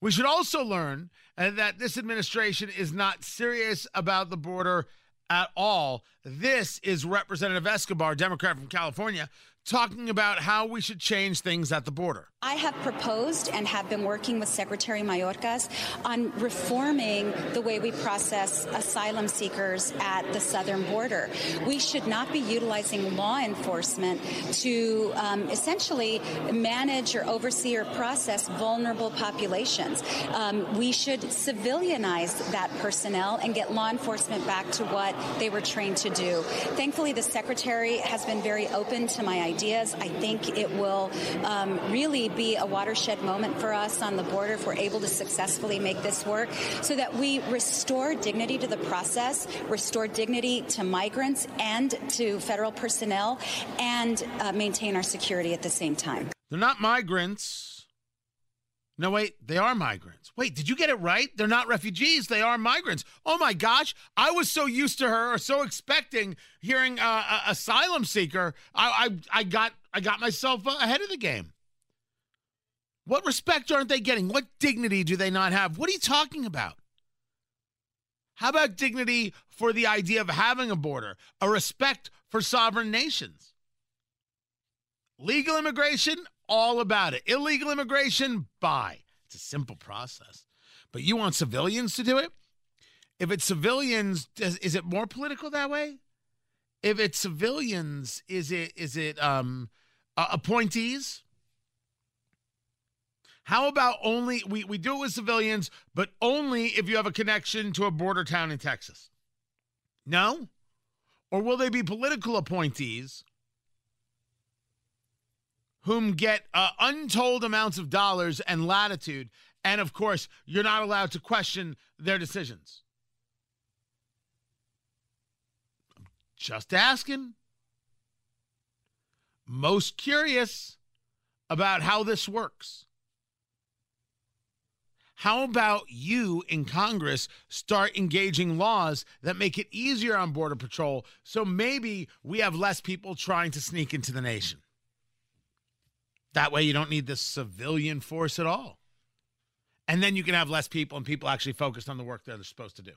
We should also learn uh, that this administration is not serious about the border at all. This is Representative Escobar, Democrat from California, talking about how we should change things at the border. I have proposed and have been working with Secretary Mayorkas on reforming the way we process asylum seekers at the southern border. We should not be utilizing law enforcement to um, essentially manage or oversee or process vulnerable populations. Um, we should civilianize that personnel and get law enforcement back to what they were trained to do. Thankfully, the Secretary has been very open to my ideas. I think it will um, really be a watershed moment for us on the border if we're able to successfully make this work so that we restore dignity to the process, restore dignity to migrants and to federal personnel, and uh, maintain our security at the same time. They're not migrants. No, wait, they are migrants. Wait, did you get it right? They're not refugees. They are migrants. Oh my gosh. I was so used to her or so expecting hearing uh, a asylum seeker. I, I, I got I got myself ahead of the game. What respect aren't they getting? What dignity do they not have? What are you talking about? How about dignity for the idea of having a border, a respect for sovereign nations? Legal immigration, all about it. Illegal immigration, bye. It's a simple process. But you want civilians to do it? If it's civilians, does, is it more political that way? If it's civilians, is it is it um, uh, appointees? How about only we, we do it with civilians, but only if you have a connection to a border town in Texas? No? Or will they be political appointees whom get uh, untold amounts of dollars and latitude? And of course, you're not allowed to question their decisions. Just asking. Most curious about how this works. How about you in Congress start engaging laws that make it easier on Border Patrol so maybe we have less people trying to sneak into the nation? That way you don't need this civilian force at all. And then you can have less people and people actually focused on the work that they're supposed to do.